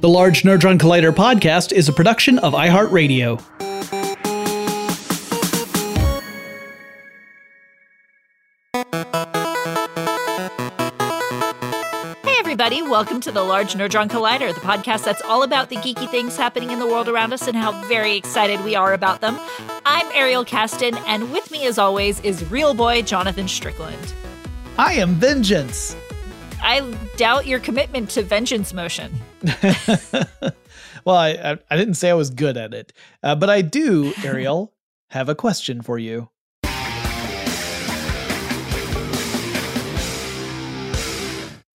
The Large Nerdron Collider podcast is a production of iHeartRadio. Everybody, welcome to the Large Nerdron Collider, the podcast that's all about the geeky things happening in the world around us and how very excited we are about them. I'm Ariel Casten, and with me, as always, is real boy Jonathan Strickland. I am Vengeance. I doubt your commitment to vengeance motion. well, I, I, I didn't say I was good at it, uh, but I do, Ariel, have a question for you.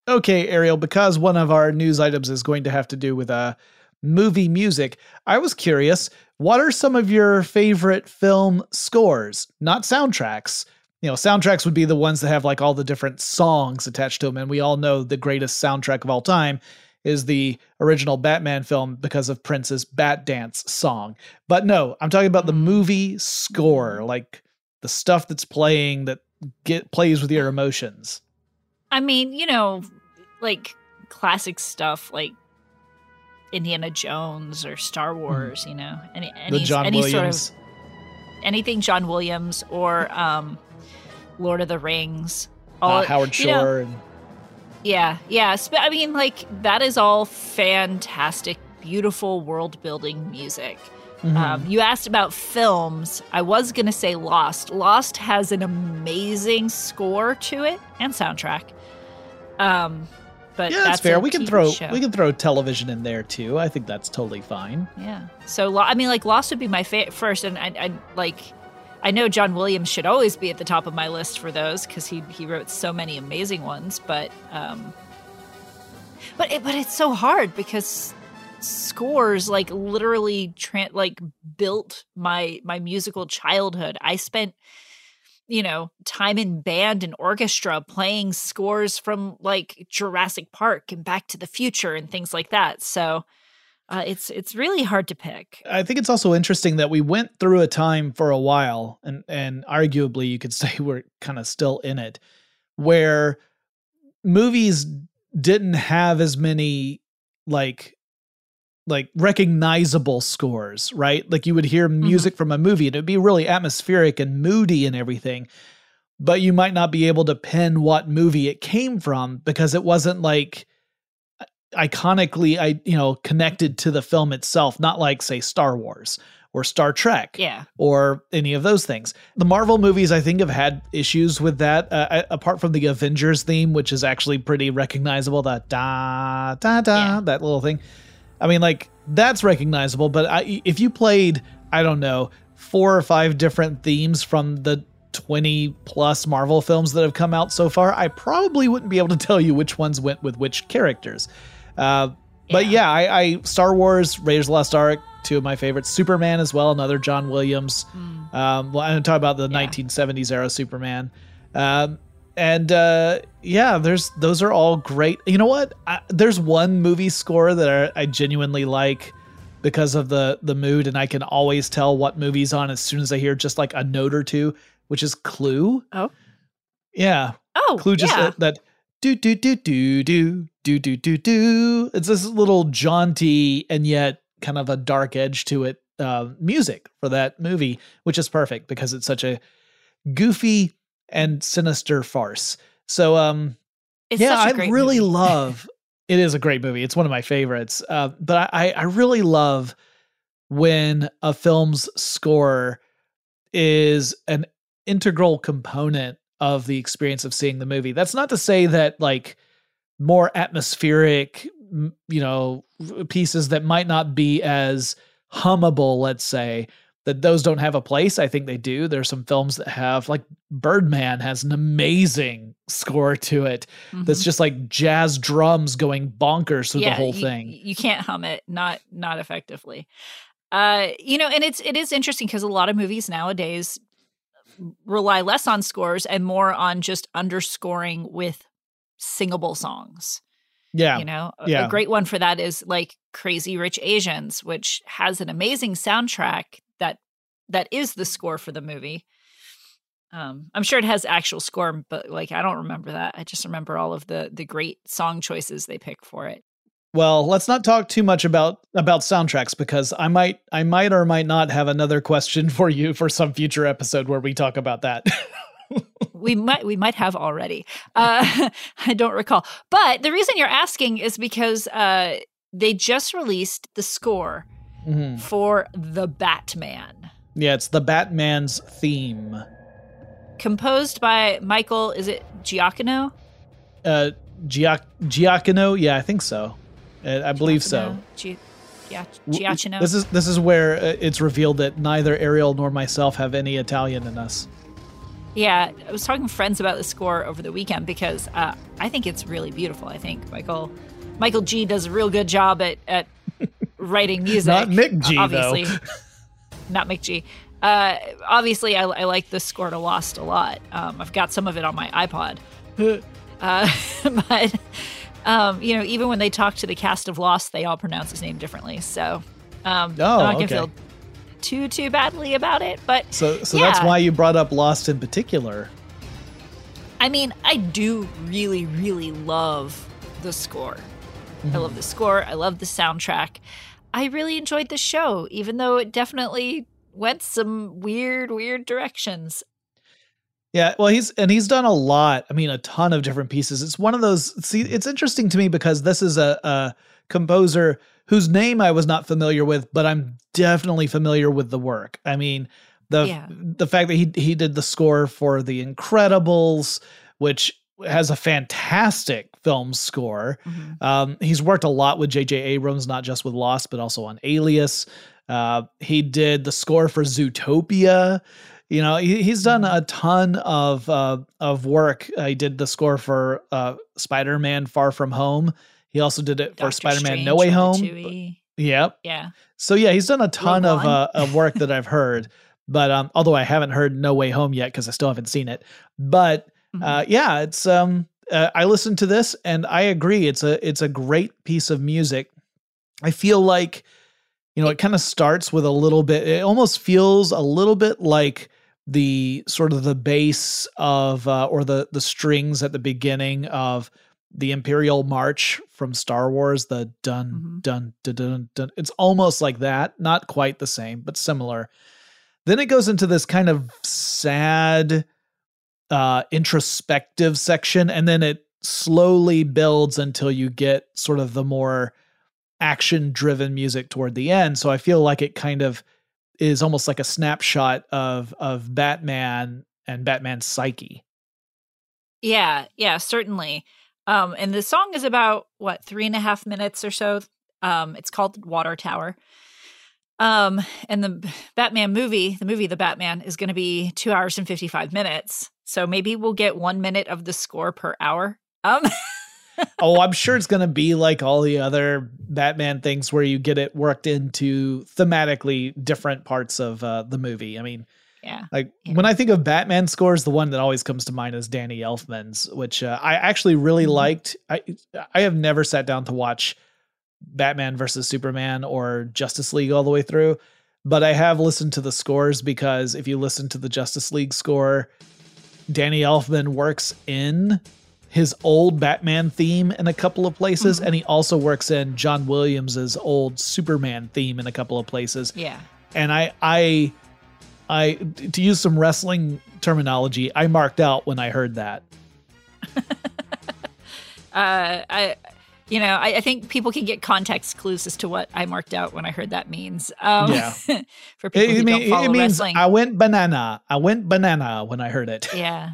Okay, Ariel, because one of our news items is going to have to do with uh, movie music, I was curious what are some of your favorite film scores? Not soundtracks. You know, soundtracks would be the ones that have like all the different songs attached to them. And we all know the greatest soundtrack of all time is the original Batman film because of Prince's Bat Dance song. But no, I'm talking about the movie score, like the stuff that's playing that get plays with your emotions. I mean, you know, like classic stuff like Indiana Jones or Star Wars, you know, any any, any Williams. sort of anything John Williams or um, Lord of the Rings. uh, Howard you know, Shore. and, yeah, yeah. I mean, like that is all fantastic, beautiful world building music. Mhm. Um, you asked about films. I was gonna say Lost. Lost has an amazing score to it and soundtrack. Um, but yeah, that's, fair. a We can TV throw show. we can throw television in there too. I think that's totally fine. Yeah. So I mean, like Lost would be my fa- first, and I, I like. I know John Williams should always be at the top of my list for those because he he wrote so many amazing ones. But um, but it, but it's so hard because scores like literally tra- like built my my musical childhood. I spent you know time in band and orchestra playing scores from like Jurassic Park and Back to the Future and things like that. So uh, it's it's really hard to pick. I think it's also interesting that we went through a time for a while, and and arguably you could say we're kind of still in it, where movies didn't have as many like like recognizable scores, right? Like you would hear music from a movie and it'd be really atmospheric and moody and everything, but you might not be able to pin what movie it came from because it wasn't like iconically I you know connected to the film itself, not like say Star Wars or Star Trek Yeah. or any of those things. The Marvel movies, I think, have had issues with that. Uh, apart from the Avengers theme, which is actually pretty recognizable, that da da da, Yeah. that little thing. I mean, like that's recognizable. But I, if you played, I don't know, four or five different themes from the 20 plus Marvel films that have come out so far, I probably wouldn't be able to tell you which ones went with which characters. Uh, but yeah, I, I Star Wars, Raiders of the Lost Ark, two of my favorites. Superman as well, another John Williams. Um, well, I'm talking about the Yeah. 1970s era Superman. Um, and uh, yeah, there's those are all great. You know what? I, there's one movie score that I, I genuinely like because of the the mood, and I can always tell what movie's on as soon as I hear just like a note or two, which is Clue. Oh. Yeah, Oh, Clue just yeah. that, that do do do do do do do do do. It's this little jaunty and yet kind of a dark edge to it uh, music for that movie, which is perfect because it's such a goofy and sinister farce. So um It's yeah, I really love. It is a great movie. It's one of my favorites. Uh, but I, I really love when a film's score is an integral component of the experience of seeing the movie. That's not to say that like more atmospheric, you know, pieces that might not be as hummable, let's say, that those don't have a place. I think they do. There's some films that have like Birdman has an amazing score to it that's Mhm. just like jazz drums going bonkers through the whole you- thing. You can't hum it, not not effectively. Uh, you know, and it's it is interesting because a lot of movies nowadays rely less on scores and more on just underscoring with singable songs. Yeah. You know, A- yeah. a great one for that is like Crazy Rich Asians, which has an amazing soundtrack that is the score for the movie. Um, I'm sure it has actual score, but like I don't remember that. I just remember all of the the great song choices they pick for it. Well, let's not talk too much about about soundtracks because I might I might or might not have another question for you for some future episode where we talk about that. we might we might have already. Uh, I don't recall. But the reason you're asking is because uh, they just released the score Mhm. for the Batman, Yeah, it's the Batman's theme. composed by Michael. Is it Giacono? Uh Giac- Giacono, yeah, I think so. Uh, I believe so. Gi- Gia- W- Giacono. This is this is where uh, it's revealed that neither Ariel nor myself have any Italian in us. Yeah, I was talking to friends about the score over the weekend because uh, I think it's really beautiful. I think Michael Michael G does a real good job at at writing music. Not Mick G, uh, though. not Mick G. Uh, obviously, I, I like the score to Lost a lot. Um, I've got some of it on my iPod. uh, but um, you know, even when they talk to the cast of Lost, they all pronounce his name differently. So um, Oh, I'm not okay. feel too too badly about it. But So so that's why you brought up Lost in particular. I mean, I do really, really love the score. I Mm-hmm. love the score. I love the soundtrack. I really enjoyed the show, even though it definitely went some weird, weird directions. Yeah, well, he's and he's done a lot. I mean, a ton of different pieces. It's one of those. See, it's interesting to me because this is a, a composer whose name I was not familiar with, but I'm definitely familiar with the work. I mean, the Yeah. the fact that he he did the score for The Incredibles, which has a fantastic film score. Um, he's worked a lot with J.J. Abrams, not just with Lost, but also on Alias. Uh, he did the score for Zootopia. You know, he, he's done Mm-hmm. a ton of uh, of work. Uh, he did the score for uh, Spider-Man: Far From Home. He also did it for Spider-Man: No Way Home. Ratatouille. Yep. Yeah. So yeah, he's done a ton of uh, of work that I've heard. But um, although I haven't heard No Way Home yet because I still haven't seen it. But Mhm. uh, yeah, it's um, uh, I listened to this and I agree. It's a it's a great piece of music. I feel like you know it kind of starts with a little bit. It almost feels a little bit like the sort of the bass of uh, or the the strings at the beginning of the Imperial March from Star Wars. The dun Mhm. dun dun dun dun. It's almost like that. Not quite the same, but similar. Then it goes into this kind of sad uh introspective section and then it slowly builds until you get sort of the more action driven music toward the end so i feel like it kind of is almost like a snapshot of of Batman and Batman's psyche. Yeah, yeah, certainly. Um, and the song is about what three and a half minutes or so. Um, it's called Water Tower. Um, and the Batman movie, the movie The Batman, is going to be two hours and fifty five minutes. So maybe we'll get one minute of the score per hour. Um. oh, I'm sure it's going to be like all the other Batman things where you get it worked into thematically different parts of uh, the movie. I mean, yeah. Like yeah. when I think of Batman scores, the one that always comes to mind is Danny Elfman's, which uh, I actually really Mhm. liked. I I have never sat down to watch Batman versus Superman or Justice League all the way through, but I have listened to the scores because if you listen to the Justice League score, Danny Elfman works in his old Batman theme in a couple of places, Mhm. and he also works in John Williams's old Superman theme in a couple of places Yeah. and I I I to use some wrestling terminology, I marked out when I heard that. Uh, I, you know, I, I think people can get context clues as to what I marked out when I heard that means. Um, Yeah. for people It, who it, don't follow it means wrestling. I went banana. I went banana when I heard it. Yeah.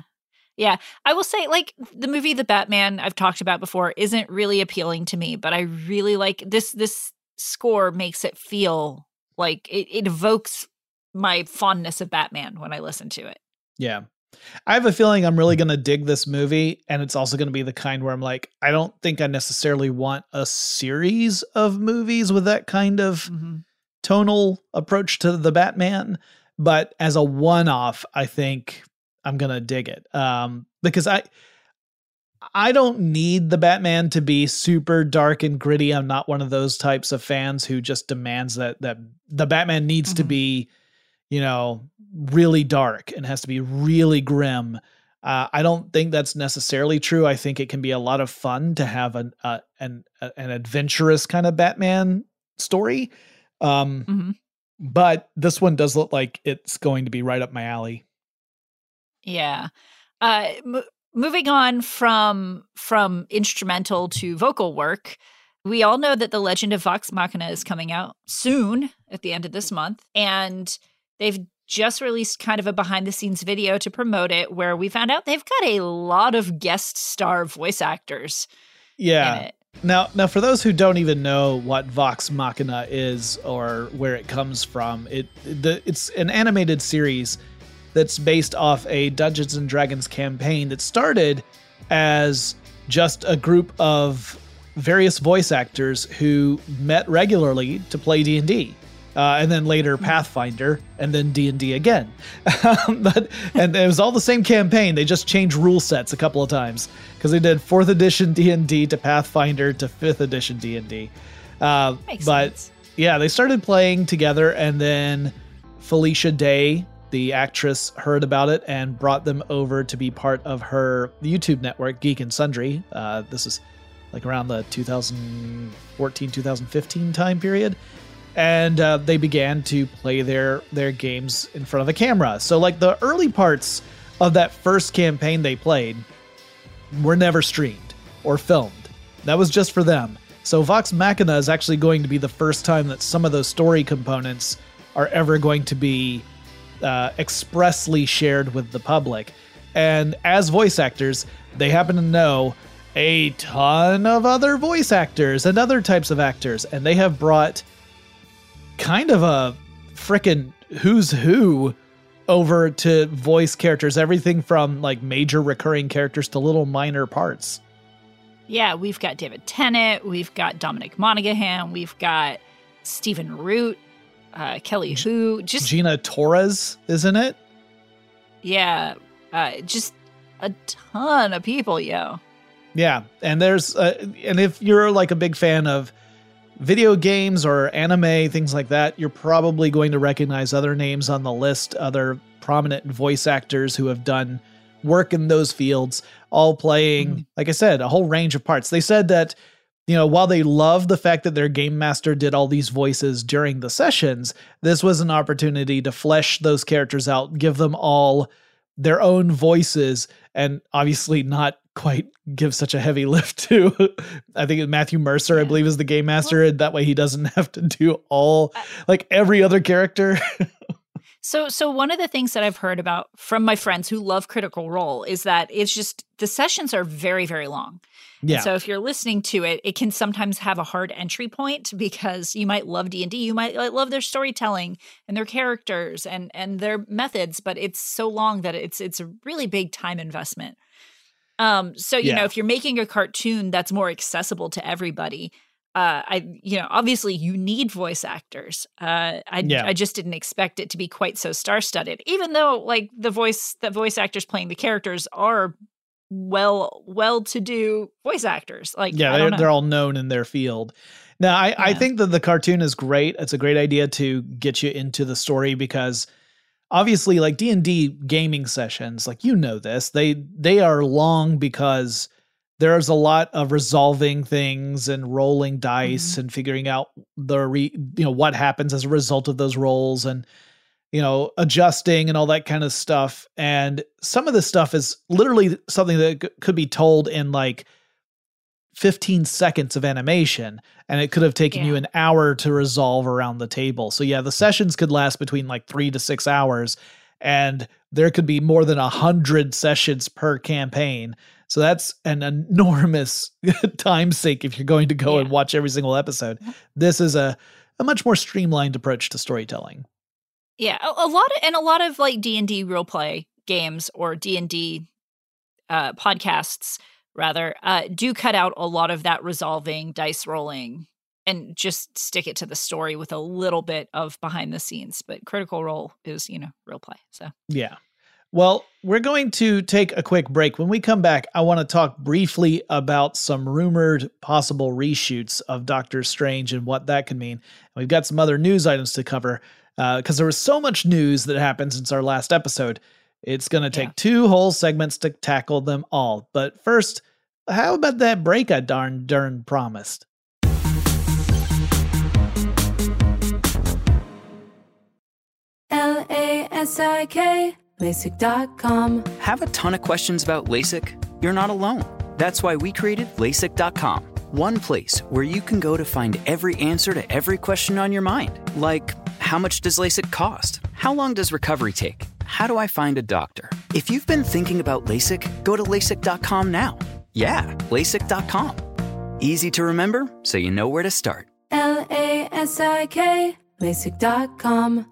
Yeah. I will say, like, the movie The Batman I've talked about before isn't really appealing to me, but I really like this. This score makes it feel like it, it evokes my fondness of Batman when I listen to it. Yeah. I have a feeling I'm really going to dig this movie and it's also going to be the kind where I'm like I don't think I necessarily want a series of movies with that kind of tonal approach to the Batman, but as a one-off, I think I'm gonna dig it. Um, because I I don't need the Batman to be super dark and gritty. I'm not one of those types of fans who just demands that that the Batman needs to Mhm. be, you know, really dark and has to be really grim. Uh, I don't think that's necessarily true. I think it can be a lot of fun to have an uh, an an adventurous kind of Batman story. Um, Mhm. but this one does look like it's going to be right up my alley. Yeah. Uh, mo- moving on from from instrumental to vocal work, we all know that the Legend of Vox Machina is coming out soon at the end of this month, and they've just released kind of a behind the scenes video to promote it, where we found out they've got a lot of guest star voice actors Yeah. in it. Now, now for those who don't even know what Vox Machina is or where it comes from, it the it's an animated series that's based off a Dungeons and Dragons campaign that started as just a group of various voice actors who met regularly to play D&D. Uh, and then later Pathfinder, and then D and D again. But and it was all the same campaign. They just changed rule sets a couple of times because they did fourth edition D and D to Pathfinder to fifth edition D and D. Uh, But sense. yeah, they started playing together, and then Felicia Day, the actress, heard about it and brought them over to be part of her YouTube network, Geek and Sundry. Uh, this is like around the 2014 2015 time period and uh, they began to play their their games in front of a camera. So like the early parts of that first campaign they played were never streamed or filmed. That was just for them. So vox machina is actually going to be the first time that some of those story components are ever going to be uh, expressly shared with the public. And as voice actors they happen to know a ton of other voice actors and other types of actors. And they have brought kind of a frickin' who's who over to voice characters everything from like major recurring characters to little minor parts Yeah, we've got David Tennant, we've got Dominic Monaghan, we've got Stephen Root, uh, Kelly Hu, just gina torres isn't it yeah, uh, just a ton of people, yo. Yeah, and there's uh, and if you're like a big fan of video games or anime things like that, you're probably going to recognize other names on the list, other prominent voice actors who have done work in those fields, all playing, hmm. like I said, a whole range of parts. They said that you know, while they love the fact that their game master did all these voices during the sessions, this was an opportunity to flesh those characters out, give them all their own voices and obviously not quite give such a heavy lift to I think Matthew Mercer, yeah. I believe, is the game master. and that way he doesn't have to do all uh, like every other character. So, so one of the things that I've heard about from my friends who love Critical Role is that it's just the sessions are very, very long. Yeah. And so if you're listening to it, it can sometimes have a hard entry point because you might love D and D, you might love their storytelling and their characters and and their methods, but it's so long that it's it's a really big time investment. Um, so you yeah. know, if you're making a cartoon that's more accessible to everybody, uh, I, you know, obviously you need voice actors. Uh, I, yeah. I just didn't expect it to be quite so star-studded, even though like the voice, the voice actors playing the characters are well, well-to-do voice actors. Like, yeah, they're, they're all known in their field. Now, I, yeah. I think that the cartoon is great. It's a great idea to get you into the story because obviously, like D and D gaming sessions, like you know this, they they are long because there's a lot of resolving things and rolling dice mm-hmm. and figuring out the re, you know what happens as a result of those rolls and you know adjusting and all that kind of stuff and some of this stuff is literally something that c- could be told in like 15 seconds of animation and it could have taken yeah. you an hour to resolve around the table so yeah the sessions could last between like 3 to 6 hours and there could be more than a hundred sessions per campaign so that's an enormous time sink if you're going to go yeah. and watch every single episode. Mm-hmm. This is a, a much more streamlined approach to storytelling. Yeah, a, a lot of and a lot of like D and D role play games or D and D uh, podcasts rather uh, do cut out a lot of that resolving, dice rolling, and just stick it to the story with a little bit of behind the scenes. But Critical Role is you know real play. So yeah, well, we're going to take a quick break. When we come back, I want to talk briefly about some rumored possible reshoots of Doctor Strange and what that could mean. We've got some other news items to cover because uh, there was so much news that happened since our last episode. It's going to take yeah. two whole segments to tackle them all. But first, how about that break I darn darn promised? L A S I K LASIK.com. Have a ton of questions about LASIK? You're not alone. That's why we created LASIK.com. One place where you can go to find every answer to every question on your mind. Like, how much does LASIK cost? How long does recovery take? How do I find a doctor? If you've been thinking about LASIK, go to LASIK.com now. Yeah, LASIK.com. Easy to remember, so you know where to start. L A S I K, LASIK.com.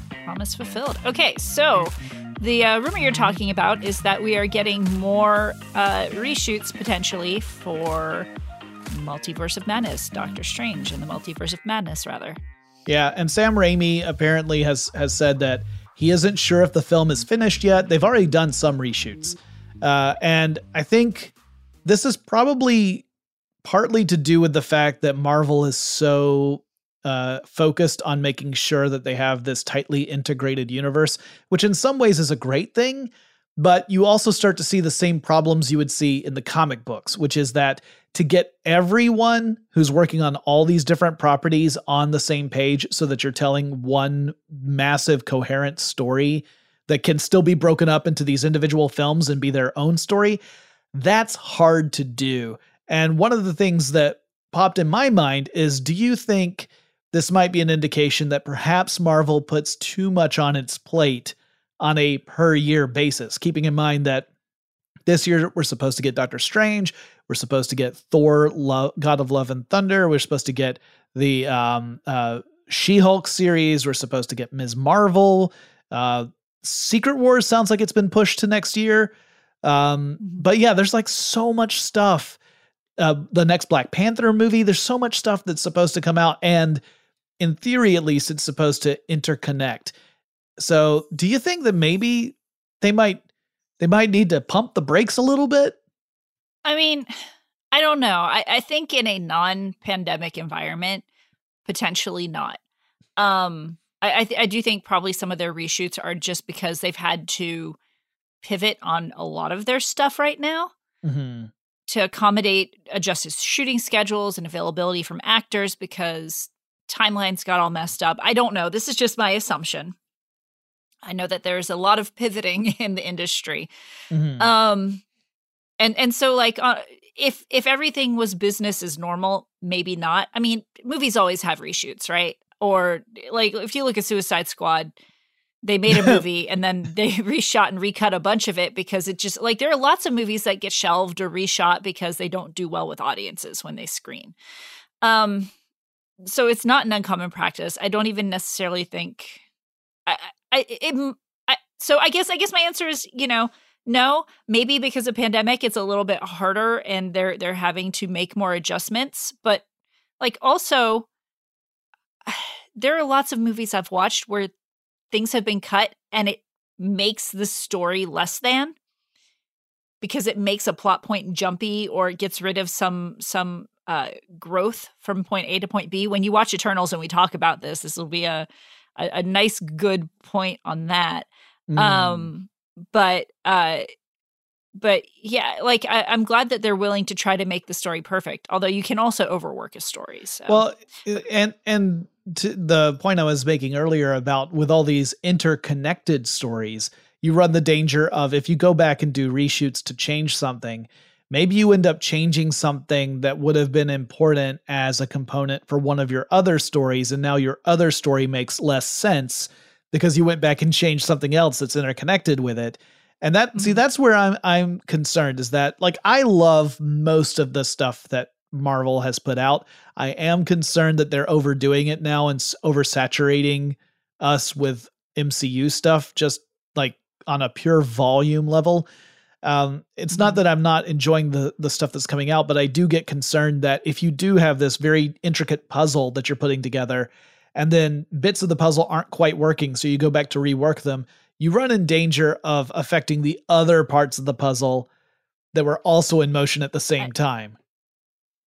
Promise fulfilled. Okay, so the uh, rumor you're talking about is that we are getting more uh, reshoots potentially for Multiverse of Madness, Doctor Strange, and the Multiverse of Madness, rather. Yeah, and Sam Raimi apparently has has said that he isn't sure if the film is finished yet. They've already done some reshoots, uh, and I think this is probably partly to do with the fact that Marvel is so uh, focused on making sure that they have this tightly integrated universe, which in some ways is a great thing. But you also start to see the same problems you would see in the comic books, which is that to get everyone who's working on all these different properties on the same page so that you're telling one massive coherent story that can still be broken up into these individual films and be their own story, that's hard to do. And one of the things that popped in my mind is do you think this might be an indication that perhaps Marvel puts too much on its plate on a per year basis, keeping in mind that this year we're supposed to get Doctor Strange, we're supposed to get Thor, God of Love and Thunder, we're supposed to get the um, uh, She Hulk series, we're supposed to get Ms. Marvel. Uh, Secret Wars sounds like it's been pushed to next year. Um, Mm-hmm. but yeah, there's like so much stuff. Uh, the next Black Panther movie, there's so much stuff that's supposed to come out. And in theory, at least, it's supposed to interconnect. So, do you think that maybe they might they might need to pump the brakes a little bit? I mean, I don't know. I, I think in a non-pandemic environment, potentially not. Um, I I, th- I do think probably some of their reshoots are just because they've had to pivot on a lot of their stuff right now Mm-hmm. to accommodate adjusted shooting schedules and availability from actors because timelines got all messed up. I don't know. This is just my assumption. I know that there's a lot of pivoting in the industry. Mm-hmm. Um and and so like uh, if if everything was business as normal, maybe not. I mean, movies always have reshoots, right? Or like if you look at Suicide Squad, they made a movie and then they reshot and recut a bunch of it because it just like there are lots of movies that get shelved or reshot because they don't do well with audiences when they screen. Um so it's not an uncommon practice. I don't even necessarily think I I, it, I so I guess I guess my answer is, you know, no, maybe because of pandemic it's a little bit harder and they're they're having to make more adjustments, but like also there are lots of movies I've watched where things have been cut and it makes the story less than because it makes a plot point jumpy or it gets rid of some some uh, growth from point A to point B. When you watch Eternals and we talk about this, this will be a a, a nice good point on that. Mm. Um, but uh, but yeah, like I, I'm glad that they're willing to try to make the story perfect. Although you can also overwork a story. So. Well, and and to the point I was making earlier about with all these interconnected stories, you run the danger of if you go back and do reshoots to change something, maybe you end up changing something that would have been important as a component for one of your other stories, and now your other story makes less sense because you went back and changed something else that's interconnected with it. And that see Mhm. that's where I'm I'm concerned is that like I love most of the stuff that Marvel has put out. I am concerned that they're overdoing it now and oversaturating us with MCU stuff just like on a pure volume level. Um, it's not Mhm. that I'm not enjoying the the stuff that's coming out, but I do get concerned that if you do have this very intricate puzzle that you're putting together, and then bits of the puzzle aren't quite working, so you go back to rework them, you run in danger of affecting the other parts of the puzzle that were also in motion at the same time.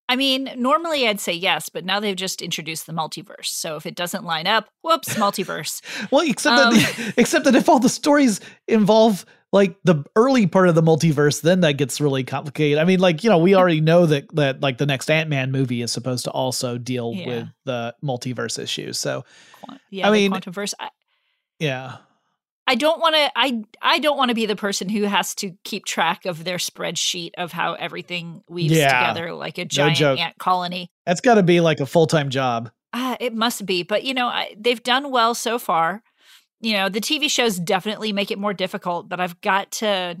I mean, normally I'd say yes, but now they've just introduced the multiverse. So if it doesn't line up, whoops, multiverse. Well, except Um, that except that if all the stories involve like the early part of the multiverse, then that gets really complicated. I mean, like you know, we already know that that like the next Ant Man movie is supposed to also deal Yeah. with the multiverse issues. So yeah, I mean- multiverse. yeah, I don't want to I I don't want to be the person who has to keep track of their spreadsheet of how everything weaves Yeah. together like a giant joke. ant colony. That's got to be like a full time job. Uh, it must be, but you know, I, they've done well so far. You know, the TV shows definitely make it more difficult, but I've got to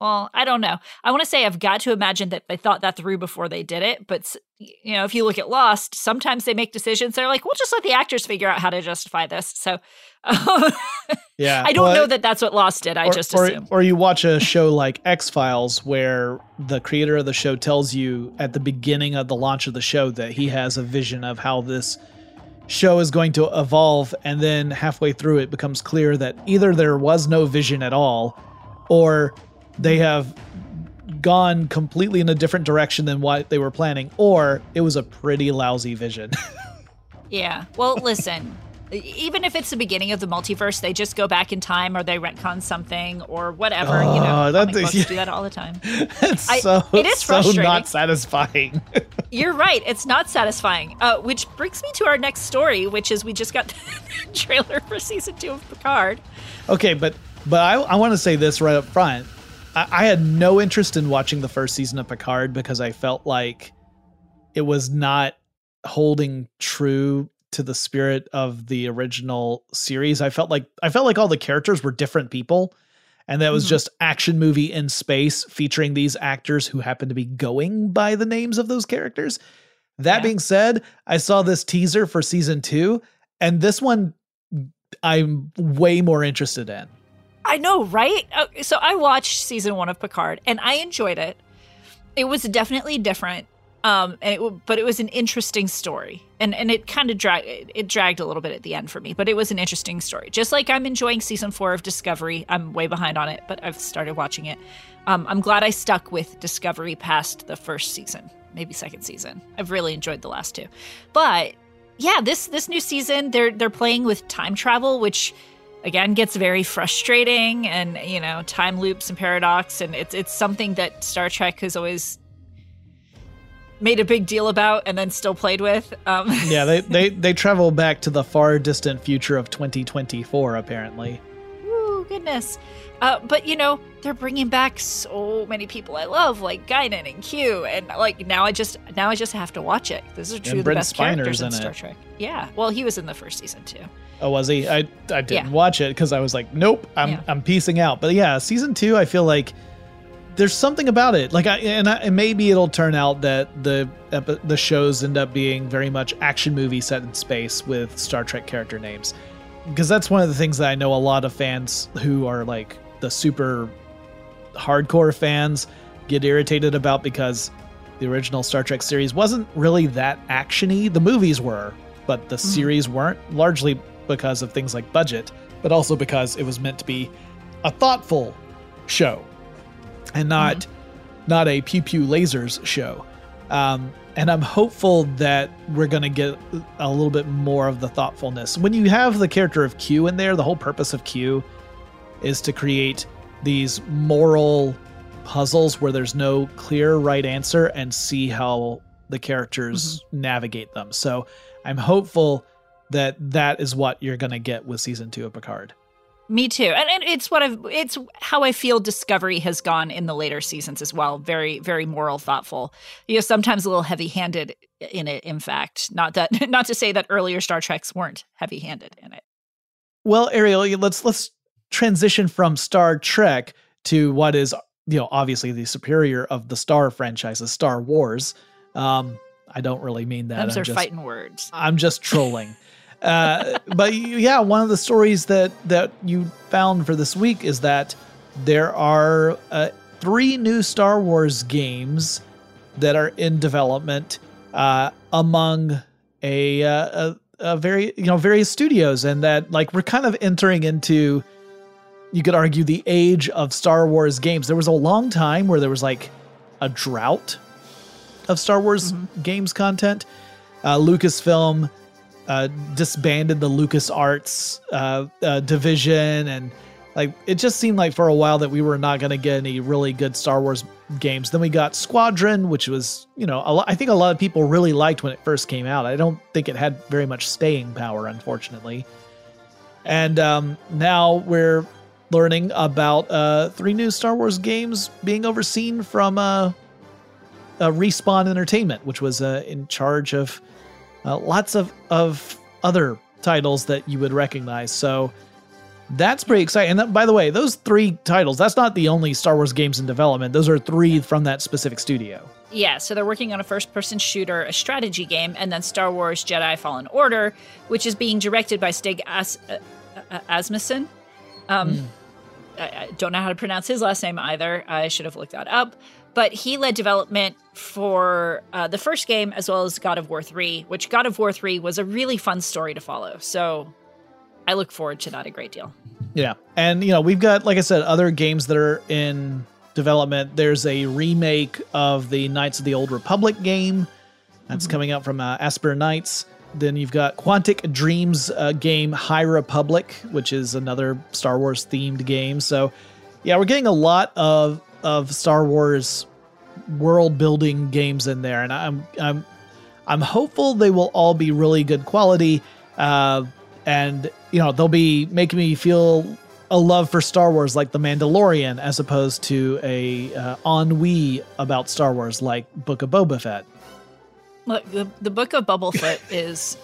well, I don't know. I want to say I've got to imagine that they thought that through before they did it, but you know, if you look at Lost, sometimes they make decisions they're like, "We'll just let the actors figure out how to justify this." So Yeah. I don't well, know that that's what Lost did. I or, just or, or you watch a show like X Files, where the creator of the show tells you at the beginning of the launch of the show that he has a vision of how this show is going to evolve, and then halfway through it becomes clear that either there was no vision at all, or they have gone completely in a different direction than what they were planning, or it was a pretty lousy vision. Yeah. Well, listen, even if it's the beginning of the multiverse, they just go back in time or they retcon something or whatever. you Oh, know, that comic books do that all the time. it's I- so, it is so frustrating. not satisfying. You're right. It's not satisfying. Uh, which brings me to our next story, which is we just got the trailer for season two of Picard. Okay, but but I, I want to say this right up front. I, I had no interest in watching the first season of Picard because I felt like it was not holding true to the spirit of the original series. I felt like I felt like all the characters were different people. And that was Mhm. just action movie in space featuring these actors who happen to be going by the names of those characters. That Yeah. being said, I saw this teaser for season two, and this one I'm way more interested in. I know, right? Uh, so I watched season one of Picard and I enjoyed it. It was definitely different, um, and it, but it was an interesting story, and and it kind of dragged it dragged a little bit at the end for me, but it was an interesting story. Just like I'm enjoying season four of Discovery, I'm way behind on it, but I've started watching it. Um, I'm glad I stuck with Discovery past the first season, maybe second season. I've really enjoyed the last two, but yeah, this this new season they're they're playing with time travel, which again gets very frustrating and you know time loops and paradox and it's it's something that Star Trek has always made a big deal about and then still played with. Um, Yeah, they, they they travel back to the far distant future of 2024 apparently. Ooh, goodness. Uh, but you know, they're bringing back so many people I love, like Guinan and Q, and like now I just now I just have to watch it. Those are two of the Brent best Spiner's characters in in Star. Trek. Yeah, well, he was in the first season too. Oh, was he? I I didn't Yeah. watch it because I was like, nope, I'm Yeah. I'm piecing out. But yeah, season two, I feel like there's something about it. Like, I and, I, and maybe it'll turn out that the epi- the shows end up being very much action movie set in space with Star Trek character names, because that's one of the things that I know a lot of fans who are like the super hardcore fans get irritated about because the original Star Trek series wasn't really that actiony. The movies were, but the hmm. series weren't, largely because of things like budget, but also because it was meant to be a thoughtful show and not not a pew pew lasers show. Um, and I'm hopeful that we're going to get a little bit more of the thoughtfulness. When you have the character of Q in there, the whole purpose of Q is to create these moral puzzles where there's no clear right answer and see how the characters navigate them. So I'm hopeful that that is what you're going to get with season 2 of Picard. Me too, and, and it's what I've it's how I feel Discovery has gone in the later seasons as well. Very, very moral, thoughtful. You know, sometimes a little heavy-handed in it. In fact, not that not to say that earlier Star Treks weren't heavy-handed in it. Well, Ariel, let's let's transition from Star Trek to what is you know obviously the superior of the Star franchises, Star Wars. Um, I don't really mean that. Those I'm are just, fighting words. I'm just trolling. uh, but yeah, one of the stories that that you found for this week is that there are uh, three new Star Wars games that are in development uh, among a, uh, a a very you know various studios, and that like we're kind of entering into you could argue the age of Star Wars games. There was a long time where there was like a drought of Star Wars games content. Uh, Lucasfilm uh, disbanded the LucasArts uh, uh, division, and like it just seemed like for a while that we were not going to get any really good Star Wars games. Then we got Squadron, which was you know I think a lot of people really liked when it first came out. I don't think it had very much staying power, unfortunately. And um, now we're learning about uh, three new Star Wars games being overseen from uh, uh, Respawn Entertainment, which was uh, in charge of uh, lots of, of other titles that you would recognize. So that's pretty exciting. And that, by the way, those three titles, that's not the only Star Wars games in development. Those are three from that specific studio. Yeah, so they're working on a first person shooter, a strategy game, and then Star Wars Jedi Fallen Order, which is being directed by Stig As- uh, uh, Asmussen. Um, mm. I, I don't know how to pronounce his last name either. I should have looked that up. But he led development for uh, the first game as well as God of War 3, which God of War 3 was a really fun story to follow. So I look forward to that a great deal. Yeah. And, you know, we've got, like I said, other games that are in development. There's a remake of the Knights of the Old Republic game that's mm-hmm. coming out from uh, Aspyr Knights. Then you've got Quantic Dreams uh, game High Republic, which is another Star Wars themed game. So, yeah, we're getting a lot of of Star Wars world building games in there, and I'm I'm I'm hopeful they will all be really good quality, uh, and you know they'll be making me feel a love for Star Wars like The Mandalorian, as opposed to a uh, ennui about Star Wars like Book of Boba Fett. Look, the, the Book of Bubble Fett is,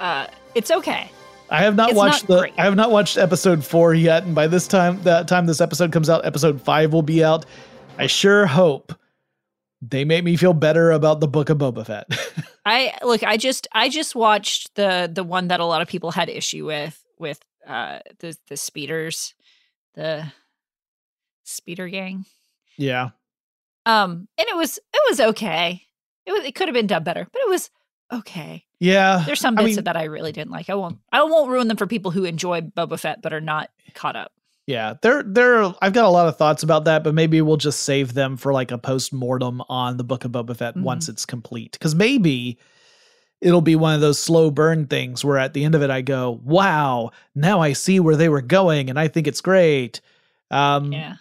uh, it's okay. I have not it's watched not the. Great. I have not watched episode four yet, and by this time, that time this episode comes out, episode five will be out. I sure hope they make me feel better about the Book of Boba Fett. I look. I just. I just watched the the one that a lot of people had issue with with uh the the speeders, the speeder gang. Yeah. Um, and it was it was okay. It was it could have been done better, but it was okay. Yeah. There's some bits I mean, that I really didn't like. I won't I won't ruin them for people who enjoy Boba Fett but are not caught up. Yeah, there there I've got a lot of thoughts about that, but maybe we'll just save them for like a post mortem on the Book of Boba Fett mm-hmm. once it's complete. Cuz maybe it'll be one of those slow burn things where at the end of it I go, "Wow, now I see where they were going and I think it's great." Um Yeah.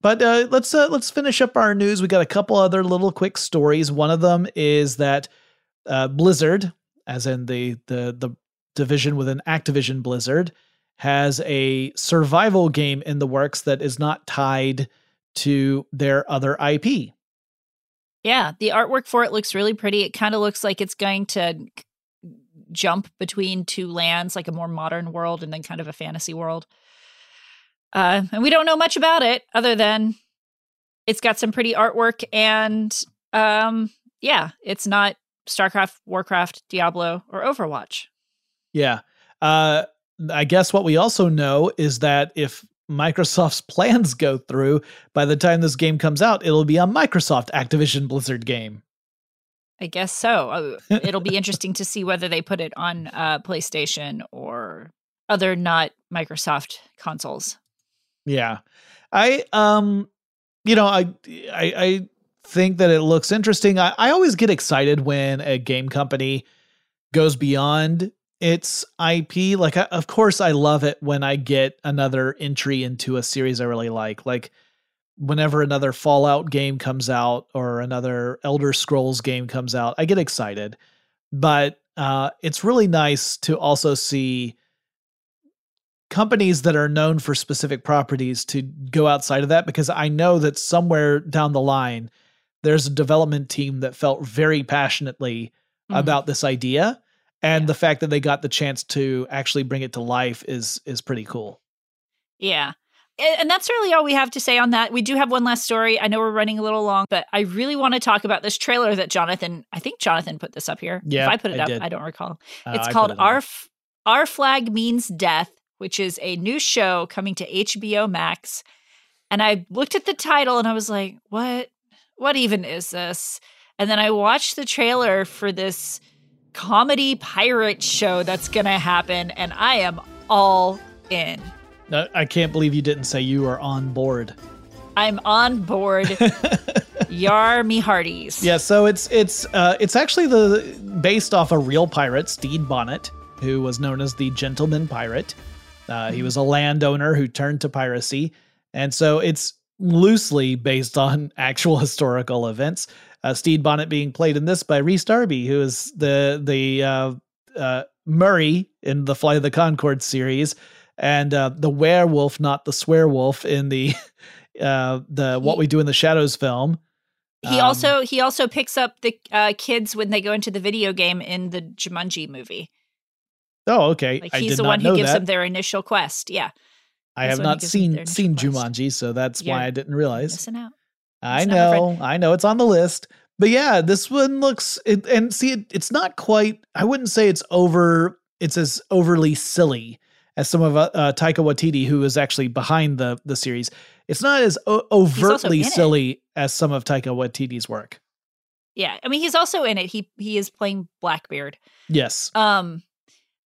But uh, let's uh, let's finish up our news. We got a couple other little quick stories. One of them is that uh, Blizzard, as in the the the division within Activision Blizzard, has a survival game in the works that is not tied to their other IP. Yeah, the artwork for it looks really pretty. It kind of looks like it's going to jump between two lands, like a more modern world and then kind of a fantasy world. Uh, and we don't know much about it other than it's got some pretty artwork and um, yeah, it's not StarCraft, Warcraft, Diablo, or Overwatch. Yeah. Uh, I guess what we also know is that if Microsoft's plans go through, by the time this game comes out, it'll be a Microsoft Activision Blizzard game. I guess so. Uh, it'll be interesting to see whether they put it on uh, PlayStation or other not Microsoft consoles. Yeah, I um, you know, I I, I think that it looks interesting. I, I always get excited when a game company goes beyond its IP. Like, I, of course, I love it when I get another entry into a series I really like. Like, whenever another Fallout game comes out or another Elder Scrolls game comes out, I get excited. But uh, it's really nice to also see companies that are known for specific properties to go outside of that because I know that somewhere down the line, there's a development team that felt very passionately mm-hmm. about this idea and the fact that they got the chance to actually bring it to life is is pretty cool yeah and that's really all we have to say on that. We do have one last story. I know we're running a little long, but I really want to talk about this trailer that Jonathan, I think Jonathan put this up here. Yeah. If I put it I up, did. I don't recall. Uh, it's I called it Our, F- Our Flag Means Death, which is a new show coming to HBO Max. And I looked at the title and I was like, what? what even is this? And then I watched the trailer for this comedy pirate show that's going to happen, and I am all in. I can't believe you didn't say you are on board. I'm on board. Yar me hearties. Yeah, so it's it's uh, it's actually the based off a real pirate, Stede Bonnet, who was known as the Gentleman Pirate. Uh, he was a landowner who turned to piracy, and so it's loosely based on actual historical events. Uh, Stede Bonnet being played in this by Rhys Darby, who is the the uh, uh, Murray in the Flight of the Conchords series, and uh, the werewolf, not the swearwolf, in the uh, the What We Do in the Shadows film. He Um, also he also picks up the uh, kids when they go into the video game in the Jumanji movie. Oh, okay. Like he's the one who gives that. them their initial quest. Yeah, I have not gives them their seen seen quest. Jumanji, so that's why I didn't realize. missing out. I know, I know it's on the list, but yeah, this one looks it, and see, it, it's not quite. I wouldn't say it's over. It's as overly silly as some of uh, uh, Taika Waititi, who is actually behind the the series. It's not as o- overtly in it. silly as some of Taika Waititi's work. Yeah, I mean he's also in it. He he is playing Blackbeard. Yes, Um,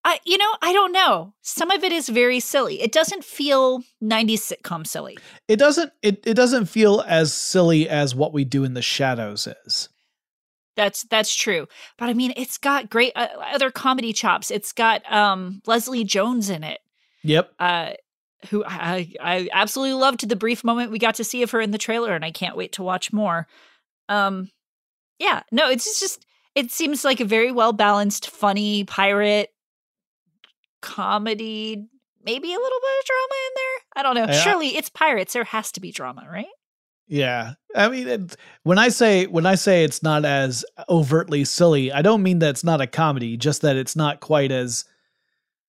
I you know I don't know. Some of it is very silly. It doesn't feel '90s sitcom silly. it doesn't. It it doesn't feel as silly as what we do in the shadows is. That's that's true. But I mean, it's got great uh, other comedy chops. It's got um Leslie Jones in it. Yep. uh, who I, I absolutely loved the brief moment we got to see of her in the trailer, and I can't wait to watch more. Um, yeah, no, it's just it seems like a very well balanced, funny pirate comedy. Maybe a little bit of drama in there. I don't know. Yeah. Surely it's pirates. There has to be drama, right? Yeah. I mean, it, when I say when I say it's not as overtly silly, I don't mean that it's not a comedy, just that it's not quite as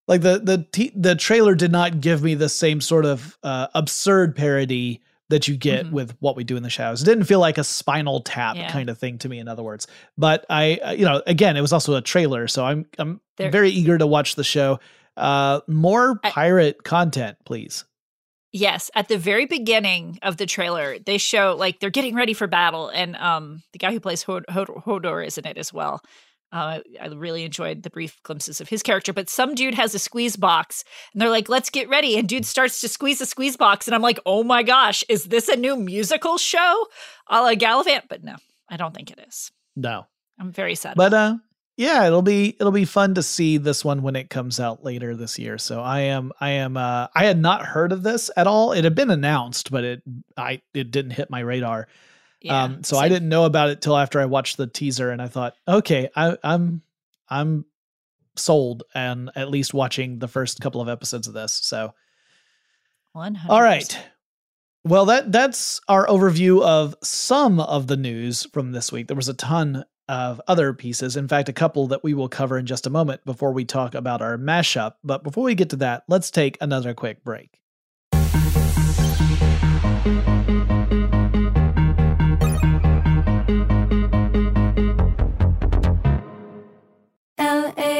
like the the t- the trailer did not give me the same sort of uh, absurd parody that you get Mhm. with what we do in the shadows. It didn't feel like a spinal tap Yeah. kind of thing to me in other words. But I uh, you know, again, it was also a trailer, so I'm I'm There- very eager to watch the show. Uh more I- pirate content, please. Yes, at the very beginning of the trailer, they show like they're getting ready for battle, and um, the guy who plays Hod- Hod- Hodor is in it as well. Uh, I really enjoyed the brief glimpses of his character, but some dude has a squeeze box, and they're like, "Let's get ready!" And dude starts to squeeze the squeeze box, and I'm like, "Oh my gosh, is this a new musical show, a la Galavant?" But no, I don't think it is. No. I'm very sad. but uh yeah it'll be it'll be fun to see this one when it comes out later this year so i am i am uh i had not heard of this at all it had been announced but it i it didn't hit my radar. Yeah, um so i didn't know about it till after i watched the teaser and i thought okay i i'm i'm sold and at least watching the first couple of episodes of this so 100%. all right. Well, that that's our overview of some of the news from this week. There was a ton of other pieces. In fact, a couple that we will cover in just a moment before we talk about our mashup. But before we get to that, let's take another quick break.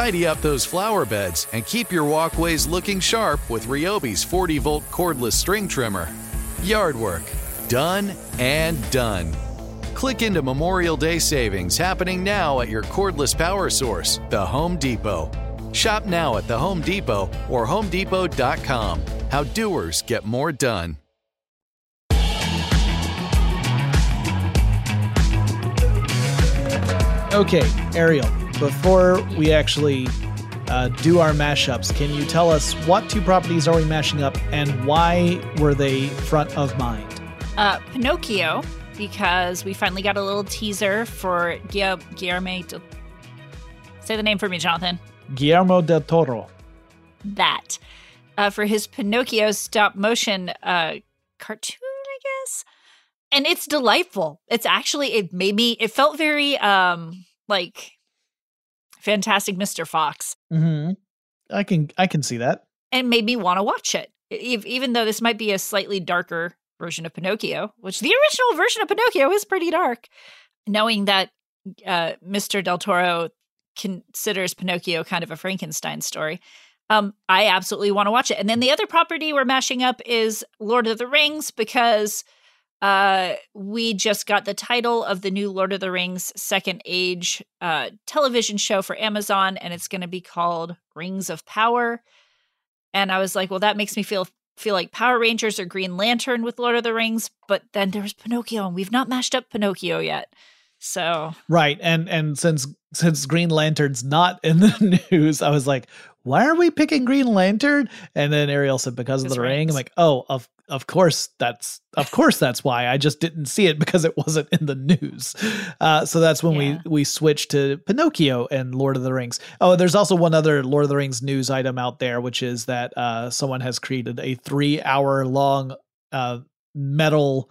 Tidy up those flower beds and keep your walkways looking sharp with Ryobi's 40 volt cordless string trimmer. Yard work, done and done. Click into Memorial Day savings happening now at your cordless power source, the Home Depot. Shop now at the Home Depot or HomeDepot.com. How doers get more done. Okay, Ariel, before we actually uh, do our mashups, can you tell us what two properties are we mashing up and why were they front of mind? Uh, Pinocchio, because we finally got a little teaser for Guillermo. Del- Say the name for me, Jonathan. Guillermo del Toro. That. Uh, for his Pinocchio stop motion uh, cartoon, I guess and it's delightful. It's actually it made me it felt very um like Fantastic Mr. Fox. Mm-hmm. I can I can see that. And made me want to watch it. If, even though this might be a slightly darker version of Pinocchio, which the original version of Pinocchio is pretty dark, knowing that uh, Mr. Del Toro considers Pinocchio kind of a Frankenstein story, um, I absolutely want to watch it. And then the other property we're mashing up is Lord of the Rings because uh, we just got the title of the new Lord of the Rings Second Age uh, television show for Amazon, and it's going to be called Rings of Power. And I was like, well, that makes me feel feel like Power Rangers or Green Lantern with Lord of the Rings. But then there's Pinocchio, and we've not mashed up Pinocchio yet. So right, and and since since Green Lantern's not in the news, I was like, why are we picking Green Lantern? And then Ariel said because of the rings. ring. I'm like, oh, of of course that's of course that's why I just didn't see it because it wasn't in the news. Uh, so that's when yeah. we we switched to Pinocchio and Lord of the Rings. Oh, there's also one other Lord of the Rings news item out there, which is that uh, someone has created a three hour long uh, metal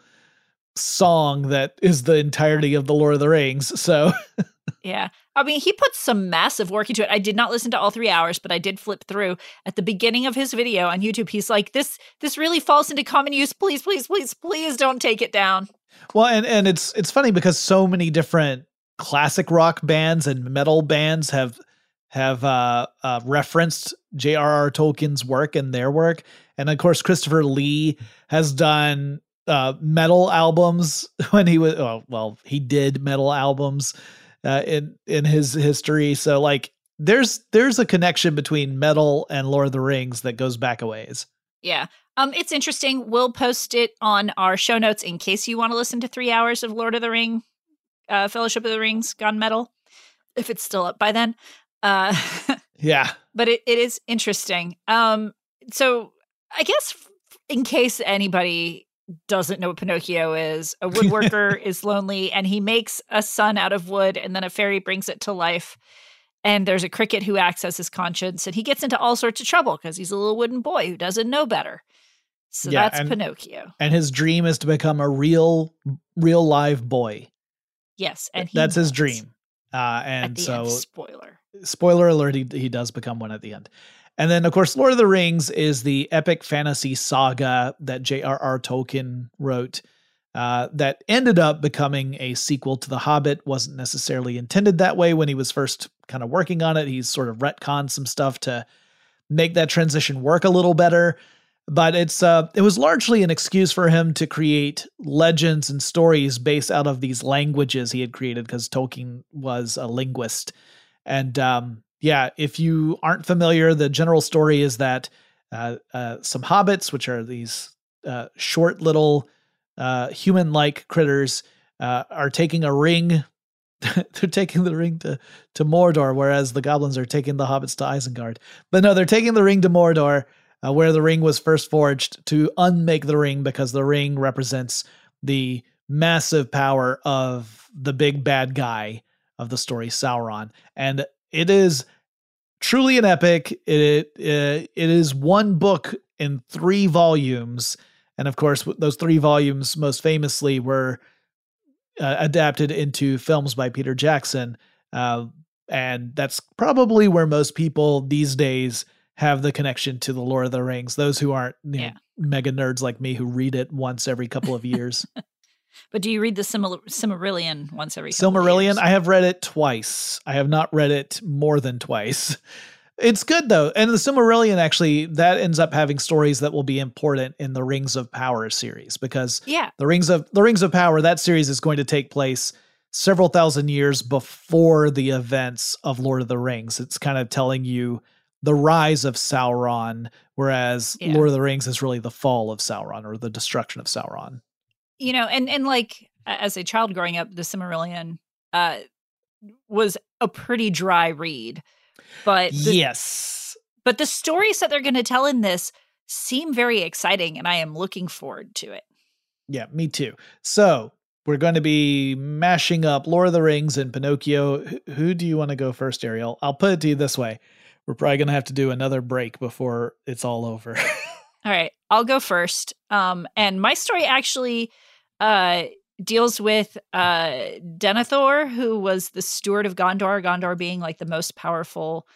song that is the entirety of the Lord of the Rings. So yeah. I mean, he put some massive work into it. I did not listen to all 3 hours, but I did flip through at the beginning of his video on YouTube. He's like, "This this really falls into common use. Please, please, please, please don't take it down." Well, and and it's it's funny because so many different classic rock bands and metal bands have have uh, uh, referenced J.R.R. Tolkien's work and their work, and of course Christopher Lee has done uh, metal albums when he was well he did metal albums uh, in in his history. So like there's there's a connection between metal and Lord of the Rings that goes back a ways. Yeah. Um, it's interesting. We'll post it on our show notes in case you want to listen to three hours of Lord of the Ring, uh, Fellowship of the Rings, Gone Metal, if it's still up by then. Uh, yeah. But it, it is interesting. Um, so I guess in case anybody doesn't know what Pinocchio is. A woodworker is lonely and he makes a sun out of wood and then a fairy brings it to life. And there's a cricket who acts as his conscience and he gets into all sorts of trouble because he's a little wooden boy who doesn't know better. So yeah, that's and, Pinocchio. And his dream is to become a real, real live boy. Yes. And that's his dream. Uh, and so, end, spoiler. Spoiler alert, he, he does become one at the end. And then, of course, Lord of the Rings is the epic fantasy saga that J.R.R. Tolkien wrote uh, that ended up becoming a sequel to The Hobbit. Wasn't necessarily intended that way when he was first kind of working on it. He's sort of retconned some stuff to make that transition work a little better. But it's uh, it was largely an excuse for him to create legends and stories based out of these languages he had created because Tolkien was a linguist. And um, yeah, if you aren't familiar, the general story is that uh, uh, some hobbits, which are these uh, short little uh, human-like critters, uh, are taking a ring. they're taking the ring to to Mordor, whereas the goblins are taking the hobbits to Isengard. But no, they're taking the ring to Mordor, uh, where the ring was first forged, to unmake the ring because the ring represents the massive power of the big bad guy of the story, Sauron. And it is truly an epic. It it, it is one book in three volumes, and of course, those three volumes most famously were uh, adapted into films by Peter Jackson. Uh, and that's probably where most people these days have the connection to the Lord of the Rings. Those who aren't you know, mega nerds like me who read it once every couple of years. But do you read the Simil- Silmarillion once every Silmarillion. I have read it twice. I have not read it more than twice. It's good though. And the Silmarillion actually that ends up having stories that will be important in the Rings of Power series because Yeah. the Rings of the Rings of Power that series is going to take place several thousand years before the events of Lord of the Rings. It's kind of telling you the rise of Sauron whereas Yeah. Lord of the Rings is really the fall of Sauron or the destruction of Sauron. You know and and like as a child growing up the Silmarillion uh was a pretty dry read but the, yes. but the stories that they're going to tell in this seem very exciting and i am looking forward to it Yeah, me too. So we're going to be mashing up Lord of the Rings and Pinocchio. Wh- Who do you want to go first, Ariel? I'll put it to you this way: we're probably going to have to do another break before it's all over. all right i'll go first um and my story actually uh deals with uh denethor who was the steward of gondor gondor being like the most powerful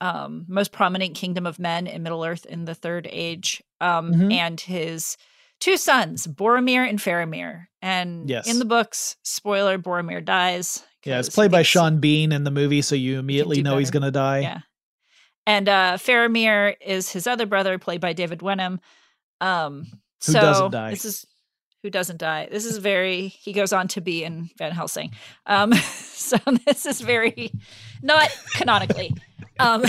um most prominent kingdom of men in middle earth in the third age um Mhm. and his two sons boromir and faramir and Yes. in the books spoiler boromir dies yeah, it's played by Sean Bean in the movie, so you immediately know he's going to die. yeah and uh faramir is his other brother played by david wenham um Who so doesn't die. this is who doesn't die this is very he goes on to be in van helsing um so this is very not canonically um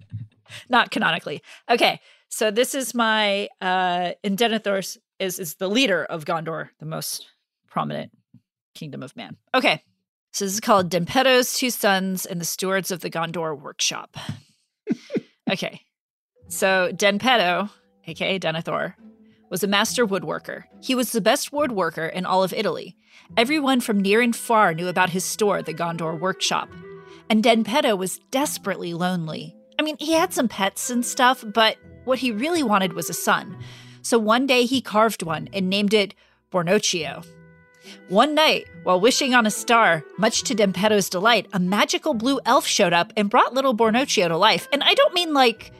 not canonically okay so this is my uh and denethor is is the leader of gondor the most prominent kingdom of man okay so this is called Dempeto's Two Sons and the Stewards of the Gondor Workshop. okay. So Denpeto, aka Denethor, was a master woodworker. He was the best woodworker in all of Italy. Everyone from near and far knew about his store, the Gondor Workshop. And Denpeto was desperately lonely. I mean, he had some pets and stuff, but what he really wanted was a son. So one day he carved one and named it Bornocchio. One night, while wishing on a star, much to Dempeto's delight, a magical blue elf showed up and brought little Bornocchio to life. And I don't mean like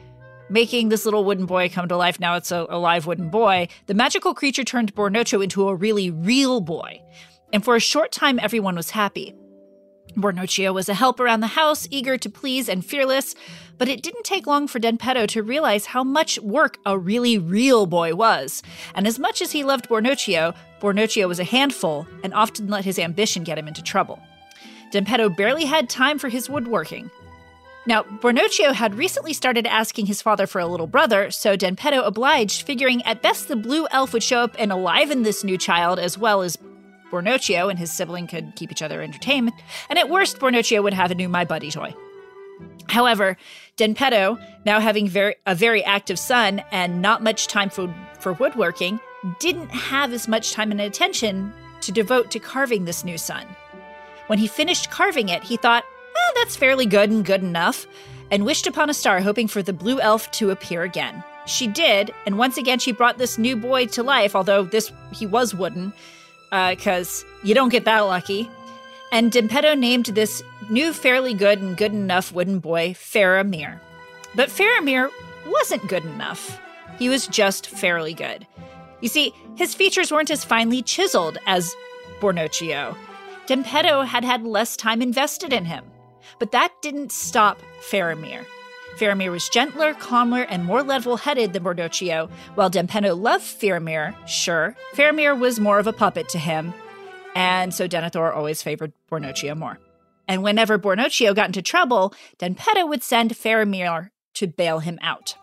making this little wooden boy come to life. Now it's a, a live wooden boy. The magical creature turned Bornocchio into a really real boy. And for a short time, everyone was happy. Bornocchio was a help around the house, eager to please and fearless, but it didn't take long for Denpeto to realize how much work a really real boy was. And as much as he loved Bornocchio, Bornocchio was a handful and often let his ambition get him into trouble. Denpeto barely had time for his woodworking. Now, Bornocchio had recently started asking his father for a little brother, so Denpeto obliged, figuring at best the blue elf would show up and enliven this new child as well as Bornocchio and his sibling could keep each other entertained, and at worst, Bornocchio would have a new My Buddy toy. However, Denpeto, now having very, a very active son and not much time for, for woodworking, didn't have as much time and attention to devote to carving this new son. When he finished carving it, he thought, eh, that's fairly good and good enough, and wished upon a star, hoping for the blue elf to appear again. She did, and once again she brought this new boy to life, although this he was wooden, because you don't get that lucky. And Dempeto named this new fairly good and good enough wooden boy Faramir. But Faramir wasn't good enough. He was just fairly good. You see, his features weren't as finely chiseled as Bornocchio. Dempeto had had less time invested in him. But that didn't stop Faramir. Faramir was gentler, calmer, and more level headed than Bornocchio. While Dempeto loved Faramir, sure, Faramir was more of a puppet to him, and so Denethor always favored Bornocchio more. And whenever Bornocchio got into trouble, Denpeto would send Faramir to bail him out.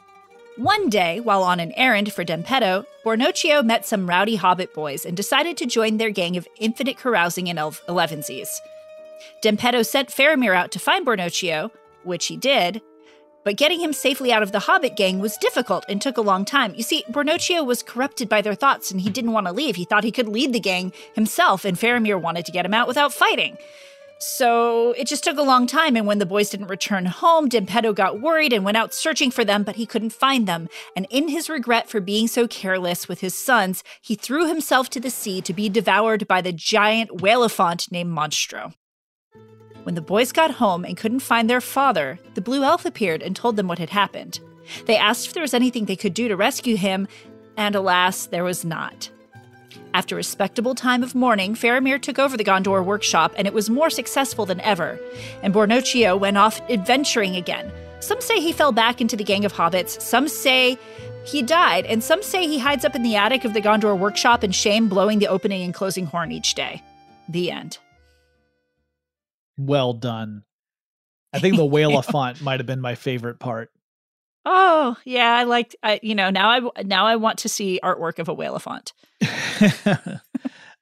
One day, while on an errand for Denpeto, Bornocchio met some rowdy hobbit boys and decided to join their gang of infinite carousing in Elevensies. Dempeto sent Faramir out to find Bornocchio, which he did, but getting him safely out of the Hobbit gang was difficult and took a long time. You see, Bornocchio was corrupted by their thoughts and he didn't want to leave. He thought he could lead the gang himself, and Faramir wanted to get him out without fighting. So it just took a long time, and when the boys didn't return home, Dempeto got worried and went out searching for them, but he couldn't find them. And in his regret for being so careless with his sons, he threw himself to the sea to be devoured by the giant whaleophant named Monstro. When the boys got home and couldn't find their father, the blue elf appeared and told them what had happened. They asked if there was anything they could do to rescue him, and alas, there was not. After a respectable time of mourning, Faramir took over the Gondor workshop and it was more successful than ever. And Bornocchio went off adventuring again. Some say he fell back into the gang of hobbits, some say he died, and some say he hides up in the attic of the Gondor workshop in shame, blowing the opening and closing horn each day. The end. Well done. I think the whale of font might have been my favorite part. Oh yeah, I liked. I, you know, now I now I want to see artwork of a whale of font.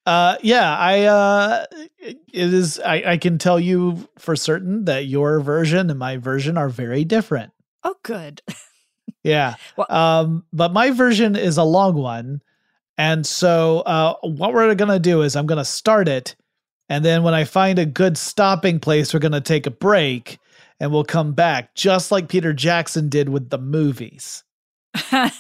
uh, yeah, I. Uh, it is. I, I can tell you for certain that your version and my version are very different. Oh, good. yeah. Well, um, but my version is a long one, and so uh, what we're gonna do is I'm gonna start it, and then when I find a good stopping place, we're gonna take a break and we'll come back, just like Peter Jackson did with the movies. Didn't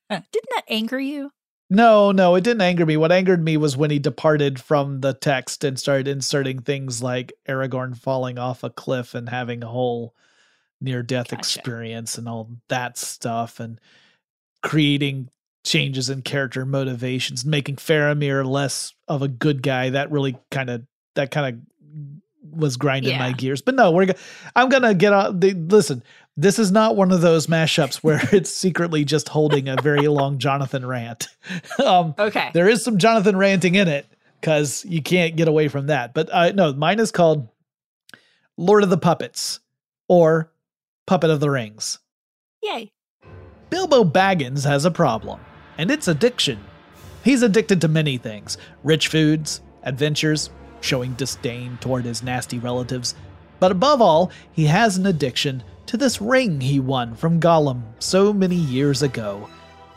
that anger you? No, no, it didn't anger me. What angered me was when he departed from the text and started inserting things like Aragorn falling off a cliff and having a whole near death gotcha. experience and all that stuff and creating changes in character motivations, making Faramir less of a good guy. That really kind of that kind of was grinding yeah. my gears. But no, we're I'm gonna get out. The, listen, this is not one of those mashups where it's secretly just holding a very long Jonathan rant. um, okay, there is some Jonathan ranting in it because you can't get away from that. But uh, no, mine is called Lord of the Puppets or Puppet of the Rings. Yay! Bilbo Baggins has a problem, and it's addiction. He's addicted to many things rich foods, adventures, showing disdain toward his nasty relatives. But above all, he has an addiction to this ring he won from Gollum so many years ago.